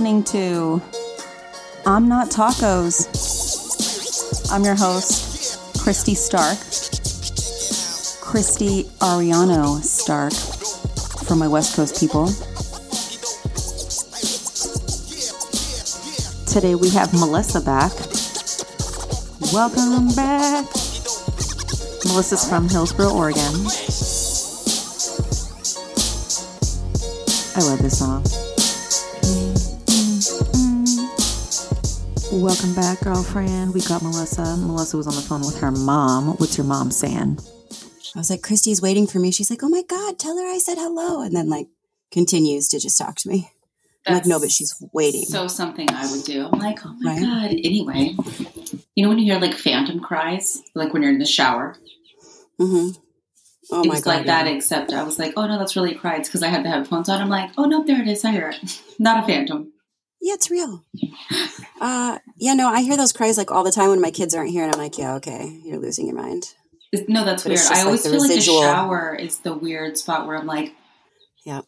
listening to I'm Not Tacos. I'm your host, Christy Stark. Christy Ariano Stark for my West Coast people. Today we have Melissa back. Welcome back. Melissa's from Hillsboro, Oregon. I love this song. Welcome back, girlfriend. We got Melissa. Melissa was on the phone with her mom. What's your mom saying? I was like, Christy's waiting for me. She's like, oh my God, tell her I said hello. And then, like, continues to just talk to me. I'm like, no, but she's waiting. So something I would do. I'm like, oh my Right. god. Anyway, you know when you hear like phantom cries, like when you're in the shower. Mm hmm Oh it my was God. like that, except I was like, oh no, that's really a cry. It's because I had the headphones on. I'm like, oh no, there it is. I hear it. Not a phantom. Yeah, it's real. Uh, yeah, no, I hear those cries like all the time when my kids aren't here. And I'm like, yeah, okay, you're losing your mind. It's- no, that's But weird. I always like feel residual- like the shower is the weird spot where I'm like, yeah,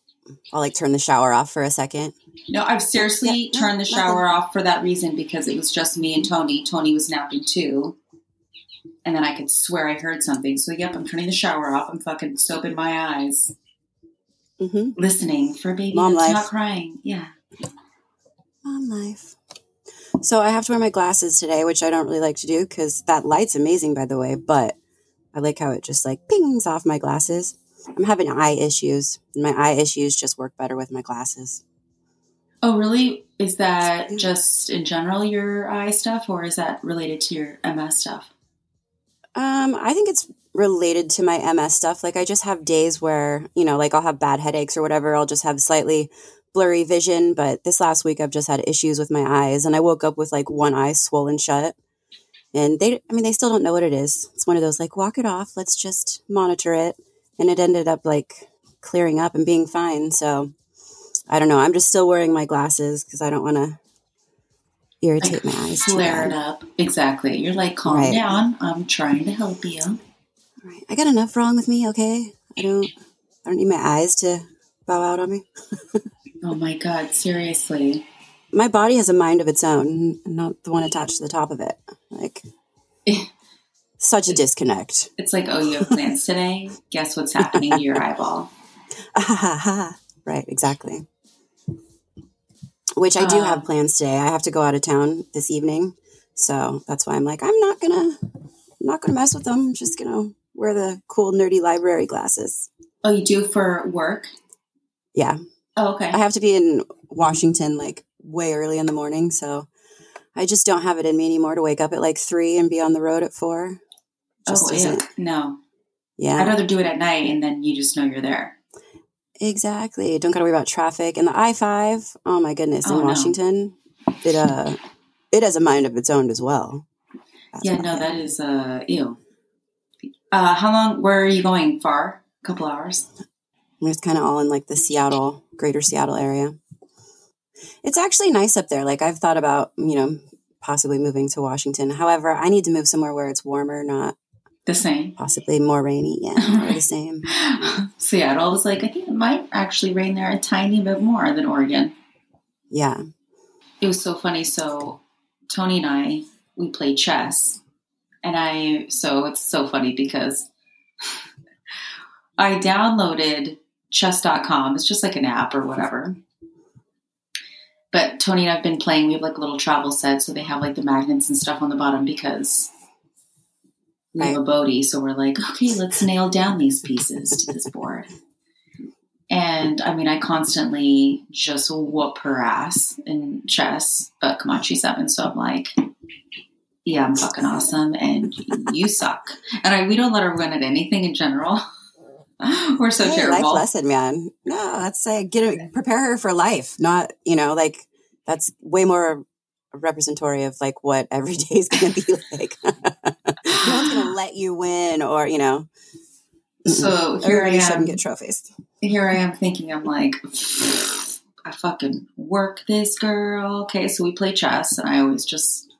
I'll like turn the shower off for a second. no, I've seriously Yeah, no, turned the nothing. shower off for that reason because it was just me and Tony. Tony was napping too. And then I could swear I heard something. So, yep, I'm turning the shower off. I'm fucking soaping my eyes. hmm listening for a baby Mom that's life. not crying. Yeah. Mom life. So I have to wear my glasses today, which I don't really like to do because that light's amazing, by the way. But I like how it just like pings off my glasses. I'm having eye issues, and my eye issues just work better with my glasses. Oh, really? Is that just in general your eye stuff, or is that related to your MS stuff? Um, I think it's related to my MS stuff. Like I just have days where, you know, like I'll have bad headaches or whatever. I'll just have slightly blurry vision. But this last week I've just had issues with my eyes and I woke up with like one eye swollen shut. And they, I mean, they still don't know what it is. It's one of those like, walk it off. Let's just monitor it. And it ended up like clearing up and being fine. So I don't know. I'm just still wearing my glasses because I don't want to irritate my eyes. too Flare it up. Exactly. You're like, calm Right. down. I'm trying to help you. Right. I got enough wrong with me, okay? I don't I don't need my eyes to bow out on me. Oh my God, seriously. My body has a mind of its own, not the one attached to the top of it. Like such a disconnect. It's like, oh, you have plans today? Guess what's happening to your eyeball? right, exactly. Which I do Uh, have plans today. I have to go out of town this evening. So that's why I'm like, I'm not gonna I'm not gonna mess with them. I'm just gonna wear the cool nerdy library glasses. Oh, you do for work? Yeah. Oh, okay. I have to be in Washington like way early in the morning, so I just don't have it in me anymore to wake up at like three and be on the road at four. Just oh, isn't. No. Yeah, I'd rather do it at night and then you just know you're there. exactly. Don't got to worry about traffic and the I five. Oh my goodness, Oh, in no. Washington, it uh, it has a mind of its own as well. That's Yeah, no, that is uh ew. Uh how long where are you going? Far? A couple hours? It's kind of all in like the Seattle, greater Seattle area. It's actually nice up there. Like I've thought about, you know, possibly moving to Washington. However, I need to move somewhere where it's warmer, not The same. possibly more rainy. Yeah, or the same. Seattle was like, I think it might actually rain there a tiny bit more than Oregon. Yeah. It was so funny. So Tony and I, we play chess. And I so it's so funny because I downloaded chess.com. It's just like an app or whatever. But Tony and I've been playing, we have like little travel set, so they have like the magnets and stuff on the bottom because we have a Bodhi. So we're like, okay, let's nail down these pieces to this board. And I mean, I constantly just whoop her ass in chess, but she's seven. So I'm like, yeah, I'm fucking awesome, and you suck. And I, we don't let her win at anything in general. We're so Hey, terrible. life lesson, man. No, that's uh, get it, prepare her for life. Not you know, like that's way more representatory of like what every day is going to be like. no one's going to let you win, or you know. So here I Everybody shouldn't am. get trophies. Here I am thinking, I'm like, I fucking work this girl. Okay, so we play chess, and I always just,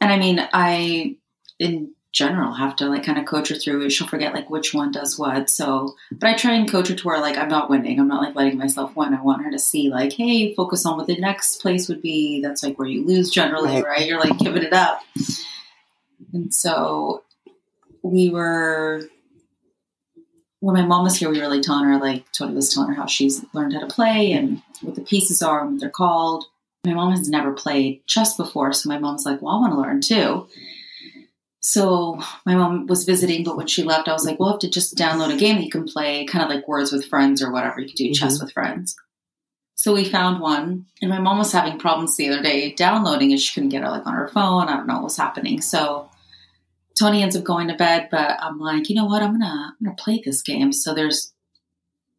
and I mean, I in general have to like kind of coach her through it. She'll forget like which one does what. So, but I try and coach her to where like I'm not winning. I'm not like letting myself win. I want her to see like, hey, focus on what the next place would be. That's like where you lose generally, right? right? You're like giving it up. And so we were when my mom was here, we were like telling her like Tony was telling her how she's learned how to play and what the pieces are and what they're called. My mom has never played chess before, so my mom's like, "Well, I want to learn too." So my mom was visiting, but when she left, I was like, "We'll have to just download a game that you can play, kind of like Words with Friends or whatever. You could do mm-hmm. chess with friends." So we found one, and my mom was having problems the other day downloading it. She couldn't get it like on her phone. I don't know what was happening. So Tony ends up going to bed, but I'm like, you know what? I'm gonna I'm gonna play this game. So there's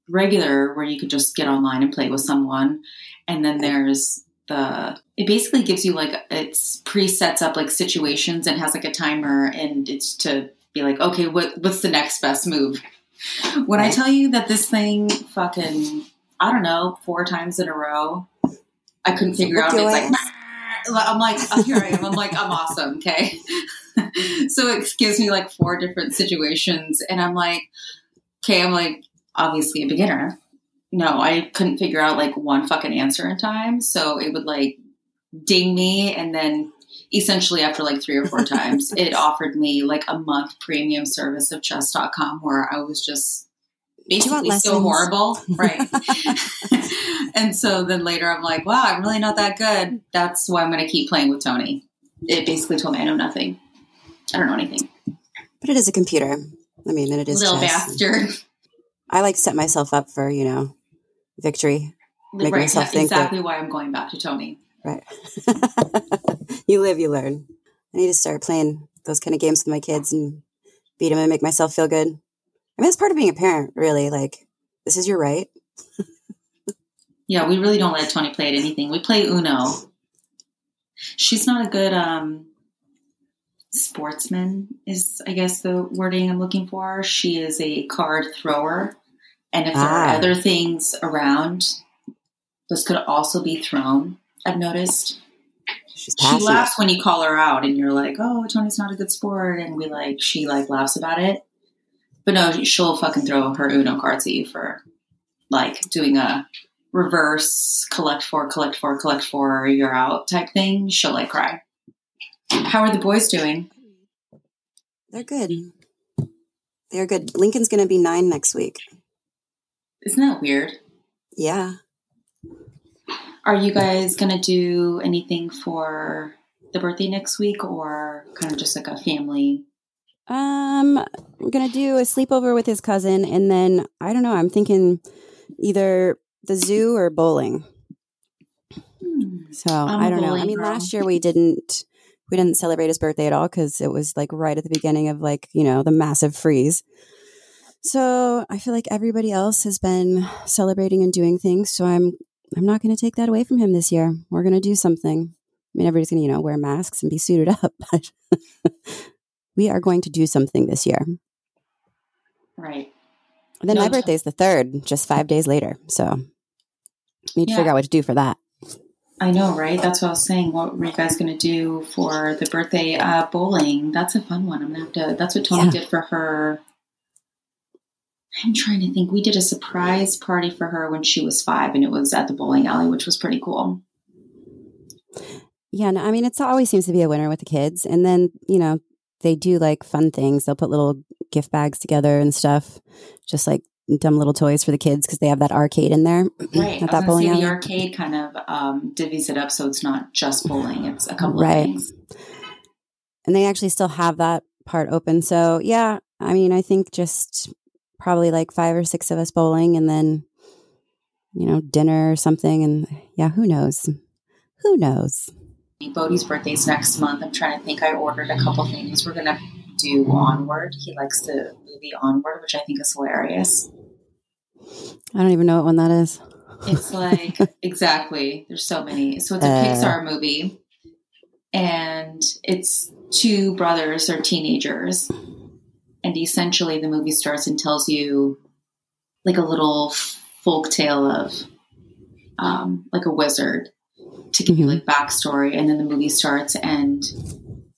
regular where you could just get online and play with someone, and then there's the it basically gives you like it's presets up like situations and has like a timer, and it's to be like, okay, what what's the next best move? When I tell you that this thing fucking I don't know four times in a row, I couldn't figure out. It's like. I'm like, oh, here I am. I'm like, I'm awesome. Okay. so it gives me like four different situations. And I'm like, okay, I'm like, obviously a beginner. No, I couldn't figure out like one fucking answer in time. So it would like ding me. And then essentially after like three or four times, it offered me like a month premium service of chess.com where I was just basically so horrible. Right. and so then later I'm like, wow, I'm really not that good. That's why I'm going to keep playing with Tony. It basically told me I know nothing. I don't know anything. But it is a computer. I mean, and it is little chess. bastard. I like set myself up for you know victory. Make right, myself think exactly that, why I'm going back to Tony. Right. you live, you learn. I need to start playing those kind of games with my kids and beat them and make myself feel good. I mean, it's part of being a parent, really. Like, this is your right. yeah, we really don't let Tony play at anything. We play Uno. She's not a good um, sportsman is I guess the wording I'm looking for. She is a card thrower. And if ah. there are ah. other things around, those could also be thrown. I've noticed. she laughs when you call her out and you're like, Oh, Tony's not a good sport and we like she like laughs about it. But no, she'll fucking throw her Uno cards at you for like doing a reverse collect four, collect four, collect four, you're out type thing. She'll like cry. How are the boys doing? They're good. They're good. Lincoln's going to be nine next week. Isn't that weird? Yeah. Are you guys going to do anything for the birthday next week or kind of just like a family? Um, we're going to do a sleepover with his cousin and then I don't know, I'm thinking either the zoo or bowling. Hmm. So, I'm I do not know. I mean, girl. last year we didn't we didn't celebrate his birthday at all because it was like right at the beginning of like you know the massive freeze so i feel like everybody else has been celebrating and doing things so i'm i'm not going to take that away from him this year we're going to do something i mean everybody's going to you know wear masks and be suited up but we are going to do something this year right and then no, my birthday is the third just five days later so need yeah. to figure out what to do for that I know, right? That's what I was saying. What were you guys going to do for the birthday uh, bowling? That's a fun one. I'm gonna have to. That's what Tony yeah. did for her. I'm trying to think. We did a surprise party for her when she was five, and it was at the bowling alley, which was pretty cool. Yeah, no, I mean, it always seems to be a winner with the kids, and then you know they do like fun things. They'll put little gift bags together and stuff, just like dumb little toys for the kids because they have that arcade in there. Right. At that bowling alley. The arcade kind of um, divvies it up so it's not just bowling; it's a couple right. of things. And they actually still have that part open. So yeah, I mean, I think just probably like five or six of us bowling, and then you know dinner or something. And yeah, who knows? Who knows? Bodhi's birthday's next month. I'm trying to think. I ordered a couple things. We're gonna do Onward. He likes the movie Onward, which I think is hilarious. I don't even know what one that is. It's like exactly. There's so many. So it's a uh, Pixar movie, and it's two brothers or teenagers, and essentially the movie starts and tells you like a little folk tale of um, like a wizard to give mm-hmm. you like backstory, and then the movie starts and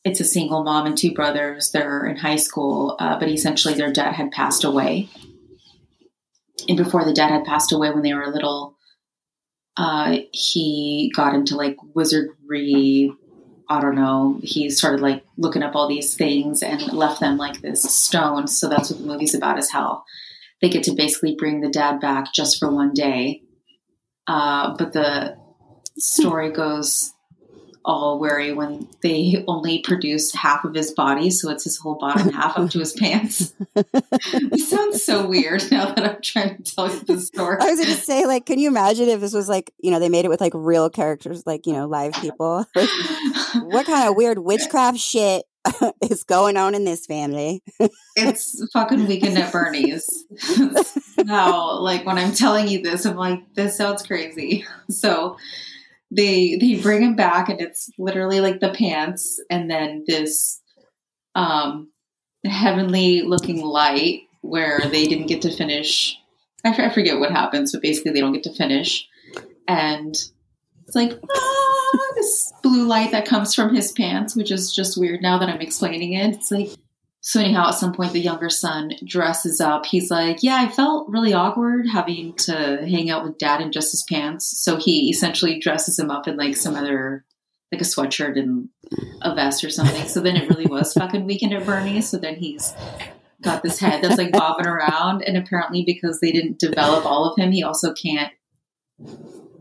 it's a single mom and two brothers. They're in high school, uh, but essentially their dad had passed away. And before the dad had passed away, when they were little, uh, he got into like wizardry. I don't know. He started like looking up all these things and left them like this stone. So that's what the movie's about is how they get to basically bring the dad back just for one day. Uh, but the story goes all wary when they only produce half of his body, so it's his whole bottom half up to his pants. it sounds so weird now that I'm trying to tell you the story. I was going to say, like, can you imagine if this was like, you know, they made it with like real characters, like, you know, live people? Like, what kind of weird witchcraft shit is going on in this family? it's fucking weekend at Bernie's. now, like, when I'm telling you this, I'm like, this sounds crazy. So, they they bring him back and it's literally like the pants and then this um heavenly looking light where they didn't get to finish. I, forget what happens but basically they don't get to finish. And it's like ah, this blue light that comes from his pants which is just weird now that i'm explaining it. It's like so anyhow, at some point, the younger son dresses up. He's like, "Yeah, I felt really awkward having to hang out with dad in just his pants." So he essentially dresses him up in like some other, like a sweatshirt and a vest or something. So then it really was fucking weekend at Bernie's. So then he's got this head that's like bobbing around, and apparently because they didn't develop all of him, he also can't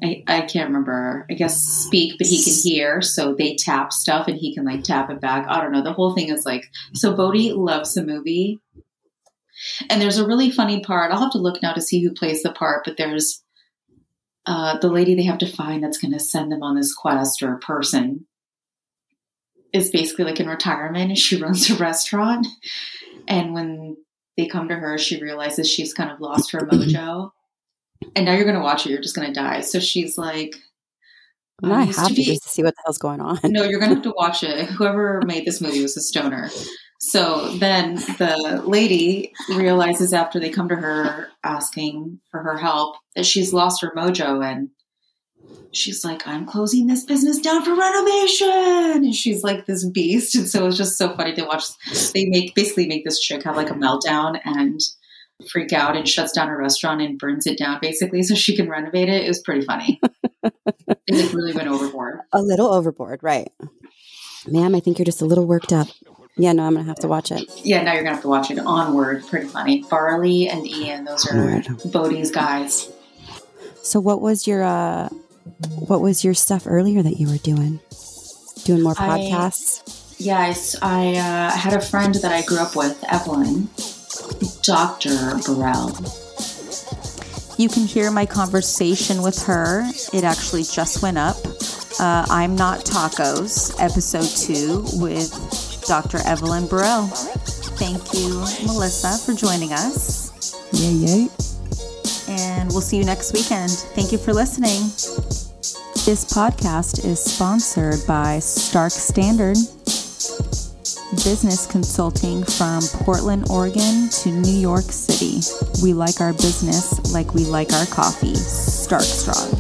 I, I can't remember, I guess speak, but he can hear. So they tap stuff and he can like tap it back. I don't know. The whole thing is like, so Bodhi loves the movie. And there's a really funny part. I'll have to look now to see who plays the part, but there's uh, the lady they have to find that's going to send them on this quest or a person is basically like in retirement and she runs a restaurant. And when they come to her, she realizes she's kind of lost her mojo and now you're going to watch it. You're just going to die. So she's like, um, I have to, be, to see what the hell's going on. no, you're going to have to watch it. Whoever made this movie was a stoner. So then the lady realizes after they come to her asking for her help that she's lost her mojo and she's like, I'm closing this business down for renovation. And she's like this beast. And so it's just so funny to watch. They make basically make this chick have like a meltdown and freak out and shuts down a restaurant and burns it down basically so she can renovate it. It was pretty funny. it really went overboard. A little overboard, right. Ma'am, I think you're just a little worked up. Yeah, no, I'm gonna have to watch it. Yeah, now you're gonna have to watch it. Onward, pretty funny. Barley and Ian, those are Onward. Bodhi's guys. So, what was your uh, what was your stuff earlier that you were doing? Doing more podcasts? I, yeah, I, I uh, had a friend that I grew up with, Evelyn, Dr. Burrell. You can hear my conversation with her. It actually just went up. Uh, I'm Not Tacos, episode two with Dr. Evelyn Burrell. Thank you, Melissa, for joining us. Yay, yay. And we'll see you next weekend. Thank you for listening. This podcast is sponsored by Stark Standard business consulting from Portland, Oregon to New York City. We like our business like we like our coffee. Stark Strong.